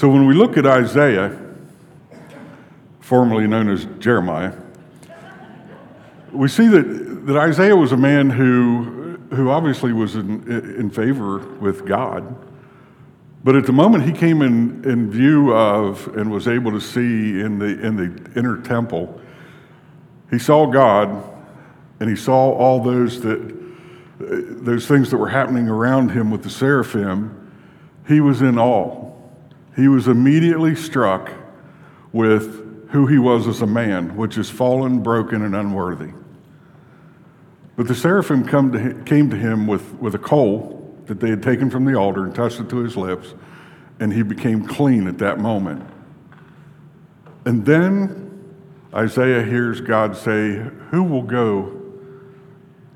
So when we look at Isaiah, formerly known as Jeremiah, we see that, that Isaiah was a man who, who obviously was in, in favor with God. But at the moment he came in, in view of and was able to see in the, in the inner temple, he saw God and he saw all those, that, those things that were happening around him with the seraphim. He was in awe. He was immediately struck with who he was as a man, which is fallen, broken, and unworthy. But the seraphim come to came to him with, with a coal that they had taken from the altar and touched it to his lips, and he became clean at that moment. And then Isaiah hears God say, Who will go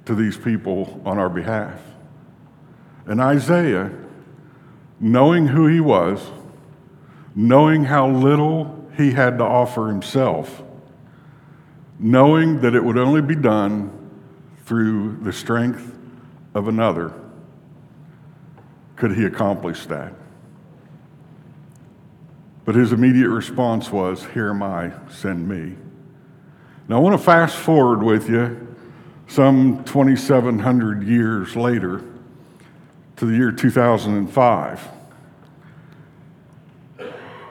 to these people on our behalf? And Isaiah, knowing who he was, knowing how little he had to offer himself, knowing that it would only be done through the strength of another could he accomplish that. But his immediate response was, Here am I, send me. Now, I want to fast forward with you some 2,700 years later to the year 2005.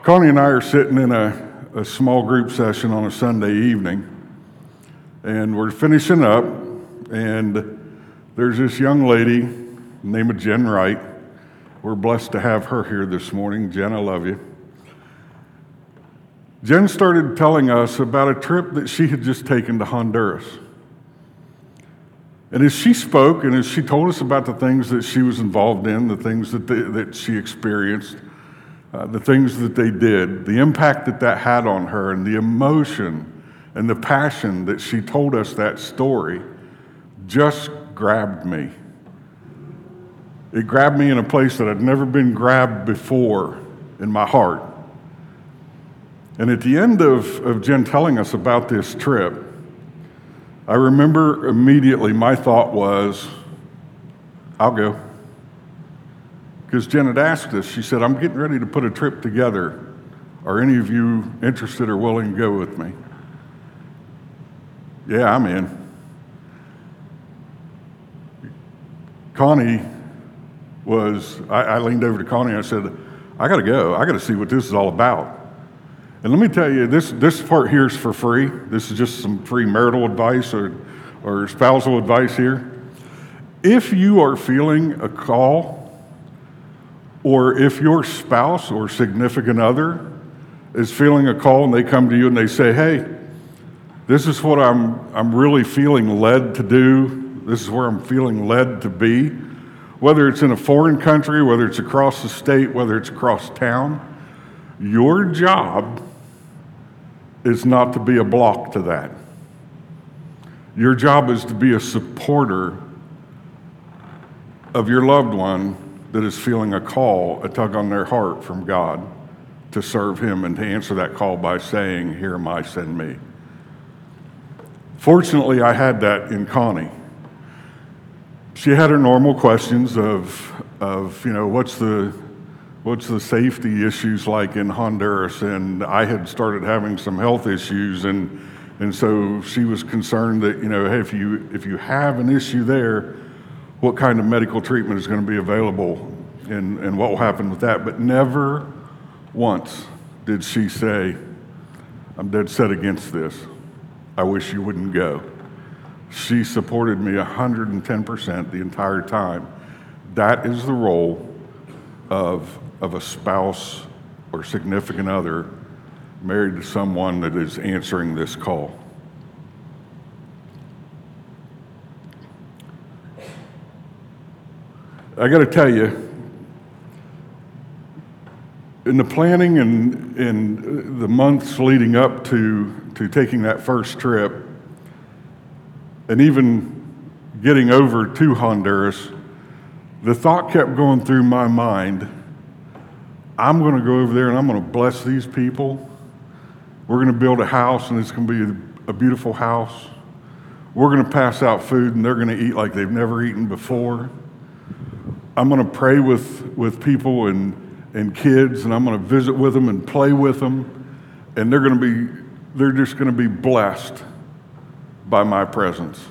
Connie and I are sitting in a, a small group session on a Sunday evening, and we're finishing up, and there's this young lady named Jen Wright. We're blessed to have her here this morning. Jen, I love you. Jen started telling us about a trip that she had just taken to Honduras. And as she spoke and as she told us about the things that she was involved in, the things that, they, that she experienced, uh, the things that they did, the impact that that had on her, and the emotion and the passion that she told us that story, just grabbed me. It grabbed me in a place that I'd never been grabbed before in my heart. And at the end of, of Jen telling us about this trip, I remember immediately my thought was, I'll go. Because Jen had asked us, she said, I'm getting ready to put a trip together. Are any of you interested or willing to go with me? Yeah, I'm in. Connie was, I, I leaned over to Connie and I said, I got to go. I got to see what this is all about. And let me tell you, this, this part here is for free. This is just some free marital advice or, or spousal advice here. If you are feeling a call, or if your spouse or significant other is feeling a call and they come to you and they say, hey, this is what I'm, I'm really feeling led to do, this is where I'm feeling led to be whether it's in a foreign country, whether it's across the state, whether it's across town, your job is not to be a block to that. Your job is to be a supporter of your loved one that is feeling a call, a tug on their heart from God to serve Him and to answer that call by saying, Here am I, send me. Fortunately, I had that in Connie she had her normal questions of, of you know, what's the, what's the safety issues like in Honduras? And I had started having some health issues, and, and so she was concerned that, you know, hey, if you, if you have an issue there, what kind of medical treatment is going to be available and, and what will happen with that. But never once did she say, I'm dead set against this. I wish you wouldn't go. She supported me 110% the entire time. That is the role of, of a spouse or significant other married to someone that is answering this call. I got to tell you, in the planning and in the months leading up to, to taking that first trip, and even getting over to Honduras, the thought kept going through my mind I'm going to go over there and I'm going to bless these people. We're going to build a house and it's going to be a beautiful house. We're going to pass out food and they're going to eat like they've never eaten before. I'm going to pray with, with people and, and kids, and I'm going to visit with them and play with them, and they're going to be, they're just going to be blessed by my presence.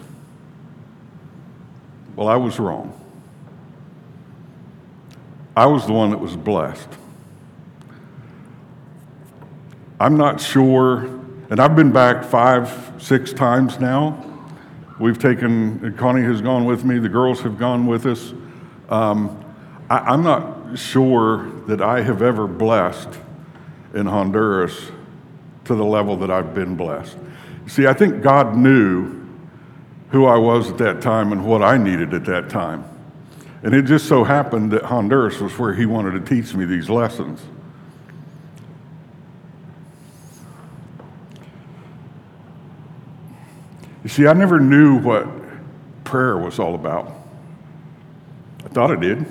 Well, I was wrong. I was the one that was blessed. I'm not sure, and I've been back five, six times now. We've taken, Connie has gone with me, the girls have gone with us. Um, I, am not sure that I have ever blessed in Honduras to the level that I've been blessed. See, I think God knew who I was at that time and what I needed at that time. And it just so happened that Honduras was where He wanted to teach me these lessons. You see, I never knew what prayer was all about. Thought I did.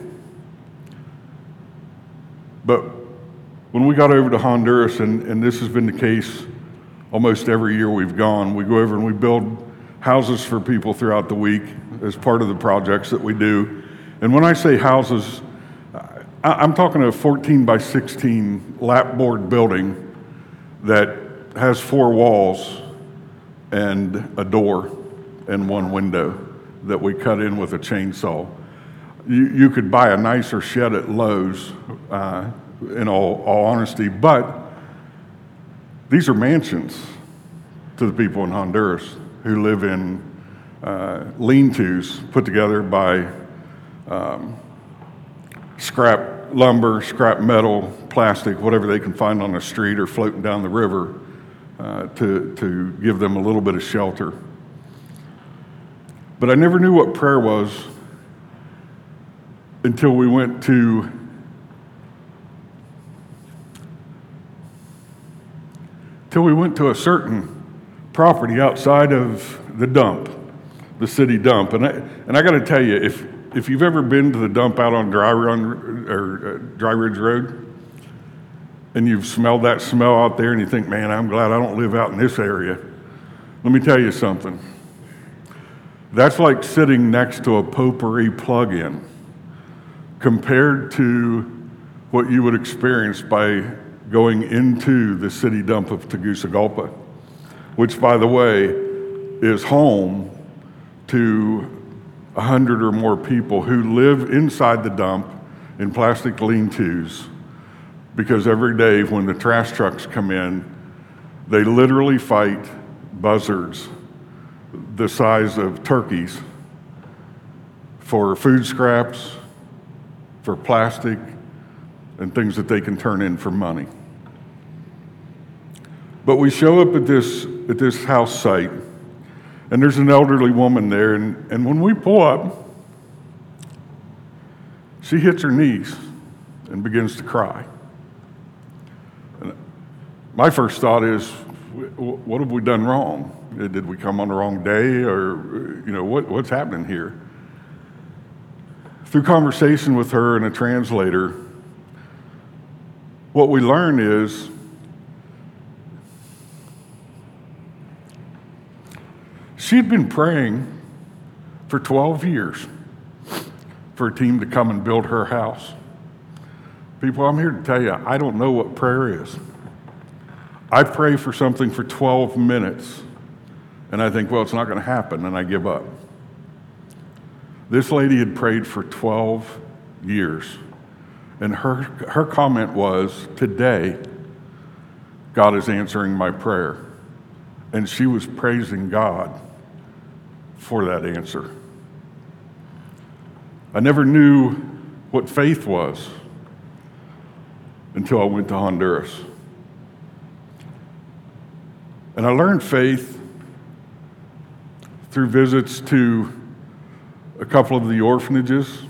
But when we got over to Honduras, and, and this has been the case almost every year we've gone, we go over and we build houses for people throughout the week as part of the projects that we do. And when I say houses, I'm talking a 14 by 16 lapboard building that has four walls and a door and one window that we cut in with a chainsaw. You, you could buy a nicer shed at Lowe's, uh, in all, all honesty, but these are mansions to the people in Honduras who live in uh, lean tos put together by um, scrap lumber, scrap metal, plastic, whatever they can find on the street or floating down the river uh, to, to give them a little bit of shelter. But I never knew what prayer was until we went to till we went to a certain property outside of the dump, the city dump. And I, and I got to tell you, if, if you've ever been to the dump out on Dry, Run, or, uh, Dry Ridge Road, and you've smelled that smell out there and you think, man, I'm glad I don't live out in this area. Let me tell you something. That's like sitting next to a potpourri plug in compared to what you would experience by going into the city dump of Tegucigalpa, which, by the way, is home to a hundred or more people who live inside the dump in plastic lean tos because every day when the trash trucks come in, they literally fight buzzards the size of turkeys for food scraps, for plastic, and things that they can turn in for money. But we show up at this, at this house site, and there's an elderly woman there, and, and when we pull up, she hits her knees and begins to cry. And My first thought is, what have we done wrong? Did we come on the wrong day, or you know, what, what's happening here? Through conversation with her and a translator, what we learn is she'd been praying for 12 years for a team to come and build her house. People, I'm here to tell you, I don't know what prayer is. I pray for something for 12 minutes and I think, well, it's not going to happen, and I give up. This lady had prayed for 12 years, and her, her comment was, Today, God is answering my prayer. And she was praising God for that answer. I never knew what faith was until I went to Honduras. And I learned faith through visits to a couple of the orphanages,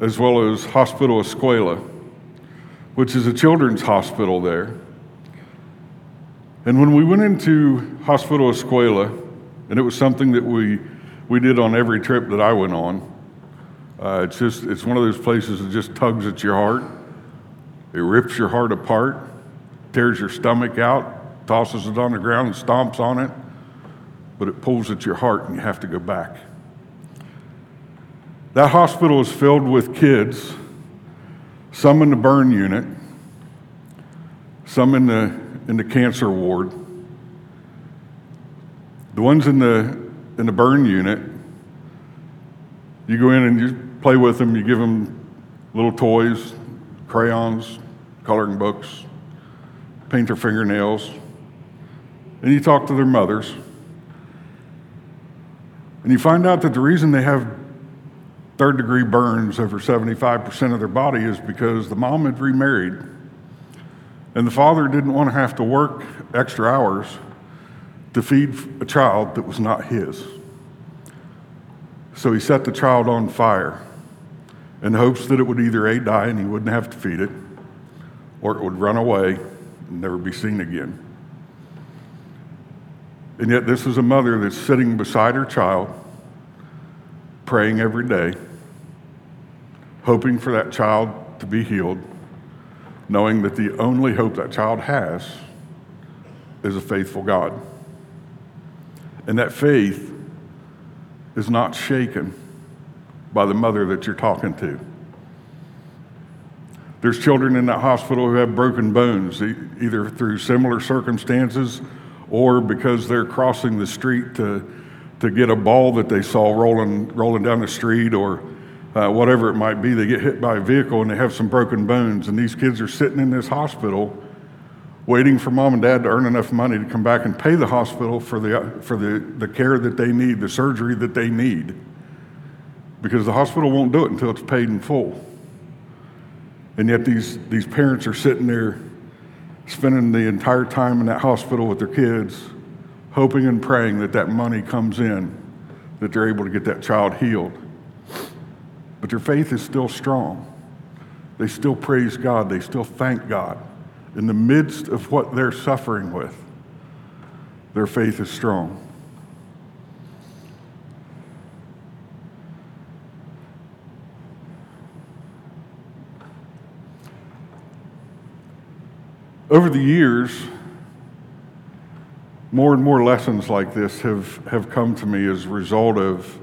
as well as Hospital Escuela, which is a children's hospital there. And when we went into Hospital Escuela, and it was something that we, we did on every trip that I went on, uh, it's just it's one of those places that just tugs at your heart. It rips your heart apart, tears your stomach out, tosses it on the ground and stomps on it, but it pulls at your heart and you have to go back. That hospital is filled with kids, some in the burn unit, some in the, in the cancer ward. The ones in the, in the burn unit, you go in and you play with them, you give them little toys, crayons, coloring books, paint their fingernails, and you talk to their mothers. And you find out that the reason they have third degree burns over 75% of their body is because the mom had remarried and the father didn't want to have to work extra hours to feed a child that was not his. So he set the child on fire in hopes that it would either A, die and he wouldn't have to feed it, or it would run away and never be seen again. And yet, this is a mother that's sitting beside her child, praying every day, hoping for that child to be healed, knowing that the only hope that child has is a faithful God. And that faith is not shaken by the mother that you're talking to. There's children in that hospital who have broken bones, either through similar circumstances or because they're crossing the street to, to get a ball that they saw rolling, rolling down the street or uh, whatever it might be. They get hit by a vehicle and they have some broken bones. And these kids are sitting in this hospital waiting for mom and dad to earn enough money to come back and pay the hospital for the, for the, the care that they need, the surgery that they need. Because the hospital won't do it until it's paid in full. And yet these, these parents are sitting there spending the entire time in that hospital with their kids, hoping and praying that that money comes in, that they're able to get that child healed. But their faith is still strong. They still praise God, they still thank God in the midst of what they're suffering with, their faith is strong. Over the years, more and more lessons like this have, have come to me as a result of,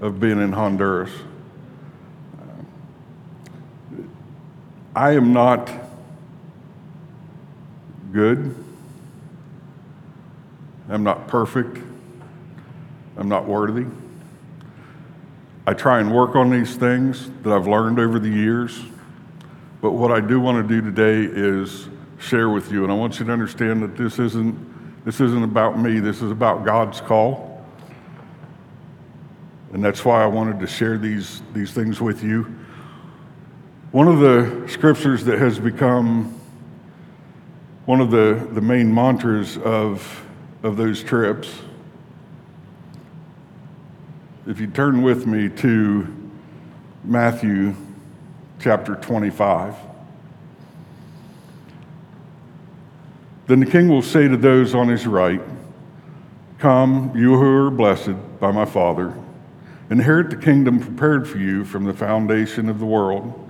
of being in Honduras. I am not good. I'm not perfect. I'm not worthy. I try and work on these things that I've learned over the years. But what I do want to do today is share with you. And I want you to understand that this isn't, this isn't about me, this is about God's call. And that's why I wanted to share these, these things with you. One of the scriptures that has become one of the, the main mantras of, of those trips. If you turn with me to Matthew chapter 25. Then the king will say to those on his right, Come, you who are blessed by my Father, inherit the kingdom prepared for you from the foundation of the world.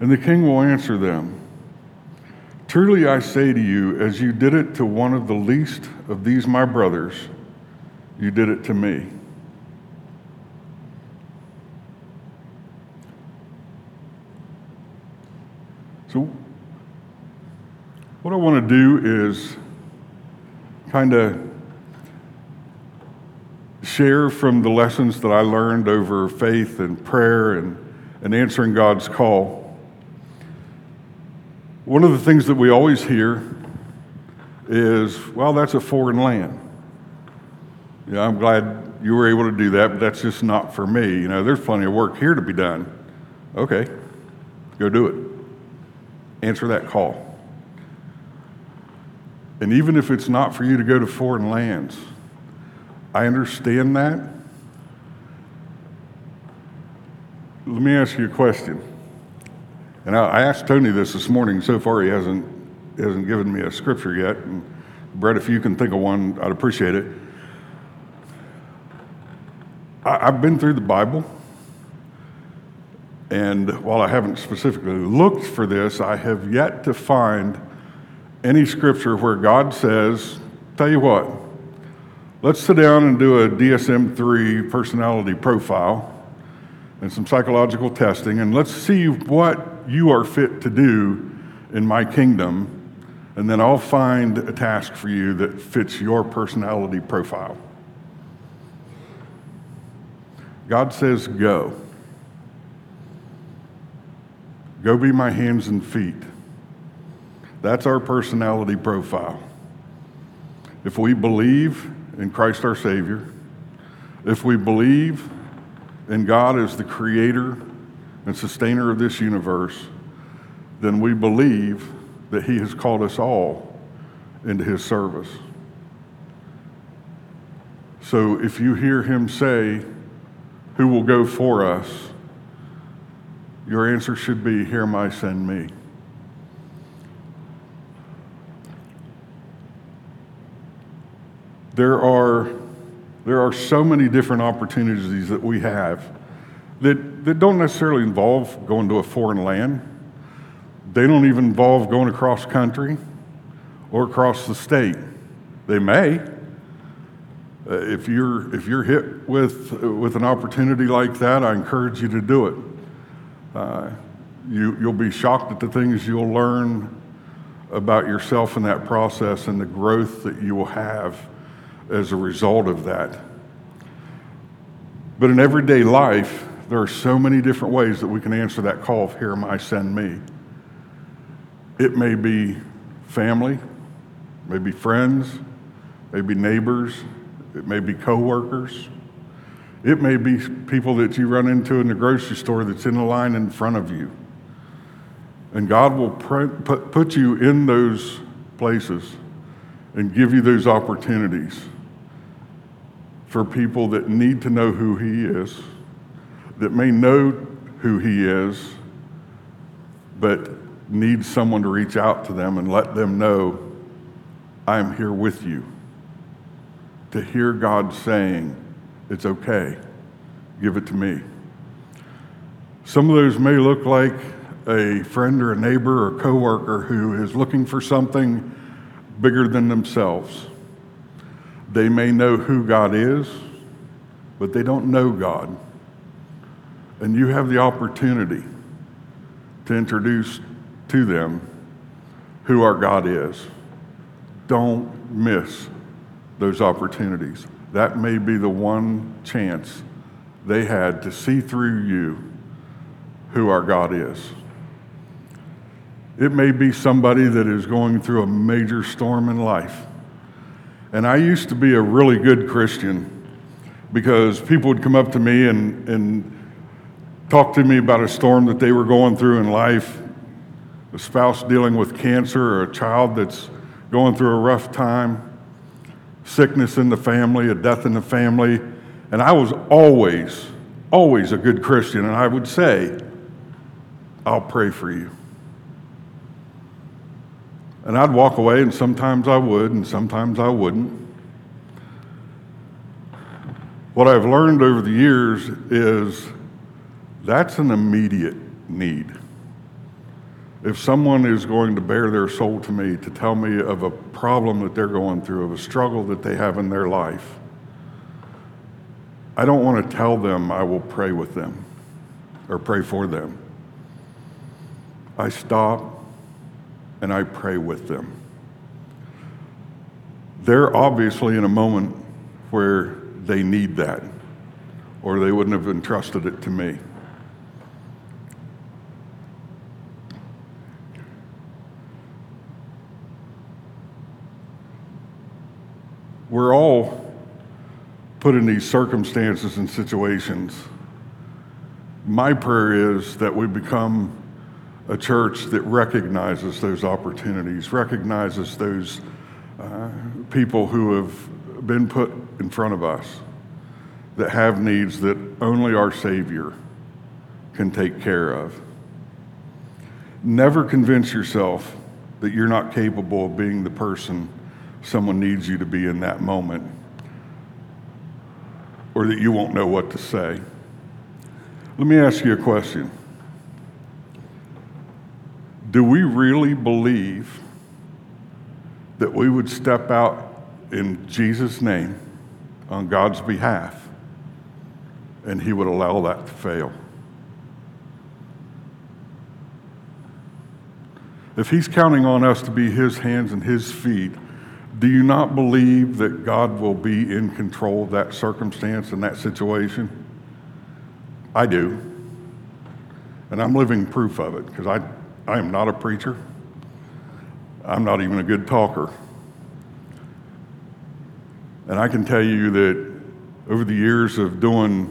And the king will answer them, Truly I say to you, as you did it to one of the least of these my brothers, you did it to me. So, what I want to do is kind of share from the lessons that I learned over faith and prayer and, and answering God's call. One of the things that we always hear is, well, that's a foreign land. Yeah, I'm glad you were able to do that, but that's just not for me. You know, there's plenty of work here to be done. Okay, go do it. Answer that call. And even if it's not for you to go to foreign lands, I understand that. Let me ask you a question. And I, I asked Tony this this morning. So far, he hasn't, hasn't given me a scripture yet. And Brett, if you can think of one, I'd appreciate it. I, I've been through the Bible. And while I haven't specifically looked for this, I have yet to find any scripture where God says, Tell you what, let's sit down and do a DSM 3 personality profile and some psychological testing, and let's see what you are fit to do in my kingdom. And then I'll find a task for you that fits your personality profile. God says, Go. Go be my hands and feet. That's our personality profile. If we believe in Christ our Savior, if we believe in God as the creator and sustainer of this universe, then we believe that He has called us all into His service. So if you hear Him say, Who will go for us? your answer should be, Here my send me. There are, there are so many different opportunities that we have that, that don't necessarily involve going to a foreign land. They don't even involve going across country or across the state. They may. Uh, if, you're, if you're hit with, with an opportunity like that, I encourage you to do it. Uh, you, you'll be shocked at the things you'll learn about yourself in that process and the growth that you will have as a result of that. But in everyday life, there are so many different ways that we can answer that call of Here am I, send me. It may be family, maybe friends, maybe neighbors, it may be coworkers. It may be people that you run into in the grocery store that's in a line in front of you. And God will put, put you in those places and give you those opportunities for people that need to know who He is, that may know who He is, but need someone to reach out to them and let them know, I am here with you. To hear God saying, It's okay, give it to me. Some of those may look like a friend or a neighbor or coworker who is looking for something bigger than themselves. They may know who God is, but they don't know God. And you have the opportunity to introduce to them who our God is. Don't miss those opportunities. That may be the one chance they had to see through you who our God is. It may be somebody that is going through a major storm in life. And I used to be a really good Christian because people would come up to me and, and talk to me about a storm that they were going through in life a spouse dealing with cancer or a child that's going through a rough time, sickness in the family, a death in the family. And I was always, always a good Christian. And I would say, I'll pray for you. And I'd walk away, and sometimes I would, and sometimes I wouldn't. What I've learned over the years is that's an immediate need. If someone is going to bare their soul to me to tell me of a problem that they're going through, of a struggle that they have in their life, I don't want to tell them I will pray with them or pray for them. I stop and I pray with them. They're obviously in a moment where they need that, or they wouldn't have entrusted it to me. We're all put in these circumstances and situations. My prayer is that we become a church that recognizes those opportunities, recognizes those uh, people who have been put in front of us that have needs that only our Savior can take care of. Never convince yourself that you're not capable of being the person someone needs you to be in that moment or that you won't know what to say. Let me ask you a question. Do we really believe that we would step out in Jesus' name on God's behalf and He would allow that to fail? If He's counting on us to be His hands and His feet, do you not believe that God will be in control of that circumstance and that situation? I do. And I'm living proof of it because I, I am not a preacher. I'm not even a good talker. And I can tell you that over the years of doing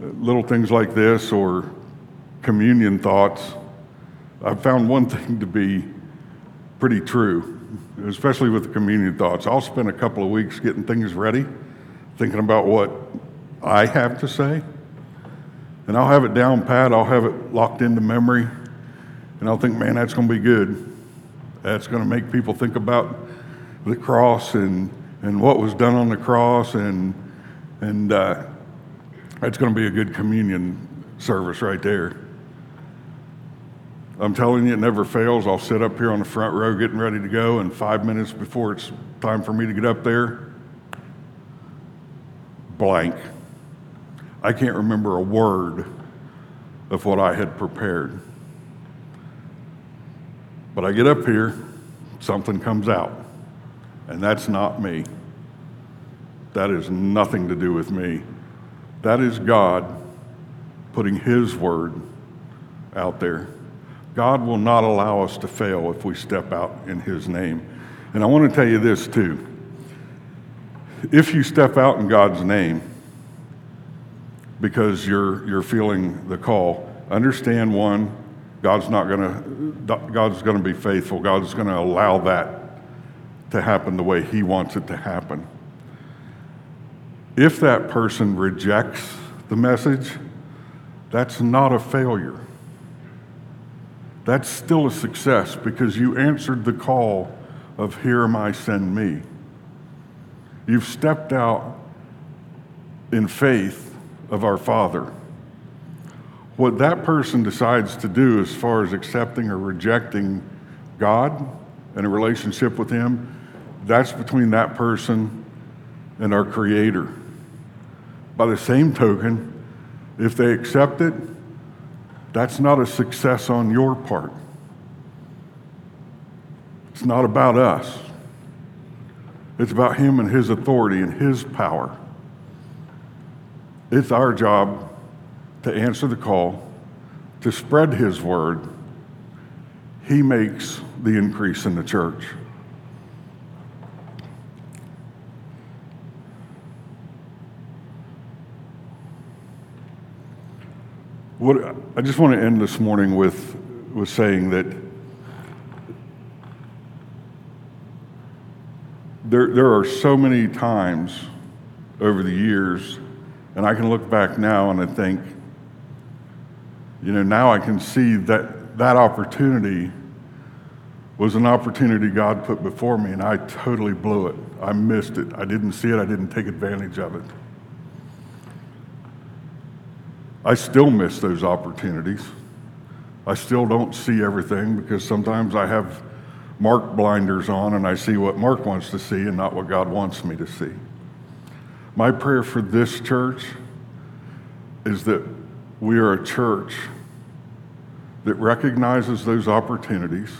uh, little things like this or communion thoughts, I've found one thing to be pretty true especially with the communion thoughts. I'll spend a couple of weeks getting things ready, thinking about what I have to say. And I'll have it down pat, I'll have it locked into memory, and I'll think, man, that's going to be good. That's going to make people think about the cross and, and what was done on the cross, and, and uh, that's going to be a good communion service right there. I'm telling you, it never fails. I'll sit up here on the front row getting ready to go, and five minutes before it's time for me to get up there, blank. I can't remember a word of what I had prepared. But I get up here, something comes out, and that's not me. That is nothing to do with me. That is God putting His word out there. God will not allow us to fail if we step out in His name. And I want to tell you this too. If you step out in God's name because you're, you're feeling the call, understand one, God's not going to, God's going to be faithful. God's going to allow that to happen the way He wants it to happen. If that person rejects the message, that's not a failure that's still a success because you answered the call of Here am I, send me. You've stepped out in faith of our Father. What that person decides to do as far as accepting or rejecting God and a relationship with Him, that's between that person and our Creator. By the same token, if they accept it, that's not a success on your part. It's not about us. It's about Him and His authority and His power. It's our job to answer the call, to spread His word. He makes the increase in the church. What, I just want to end this morning with, with saying that there, there are so many times over the years, and I can look back now and I think, you know, now I can see that that opportunity was an opportunity God put before me, and I totally blew it. I missed it. I didn't see it. I didn't take advantage of it. I still miss those opportunities. I still don't see everything because sometimes I have Mark blinders on and I see what Mark wants to see and not what God wants me to see. My prayer for this church is that we are a church that recognizes those opportunities,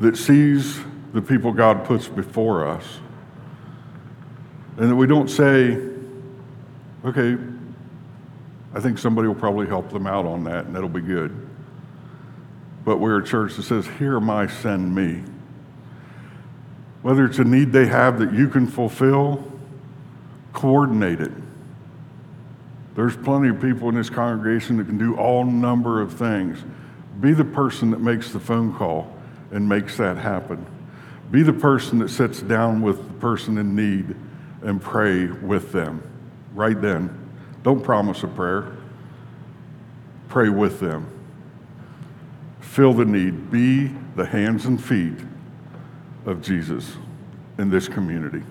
that sees the people God puts before us, and that we don't say, okay, I think somebody will probably help them out on that, and that'll be good. But we're a church that says, Here am I, send me. Whether it's a need they have that you can fulfill, coordinate it. There's plenty of people in this congregation that can do all number of things. Be the person that makes the phone call and makes that happen. Be the person that sits down with the person in need and pray with them right then. Don't promise a prayer, pray with them. fill the need, be the hands and feet of Jesus in this community.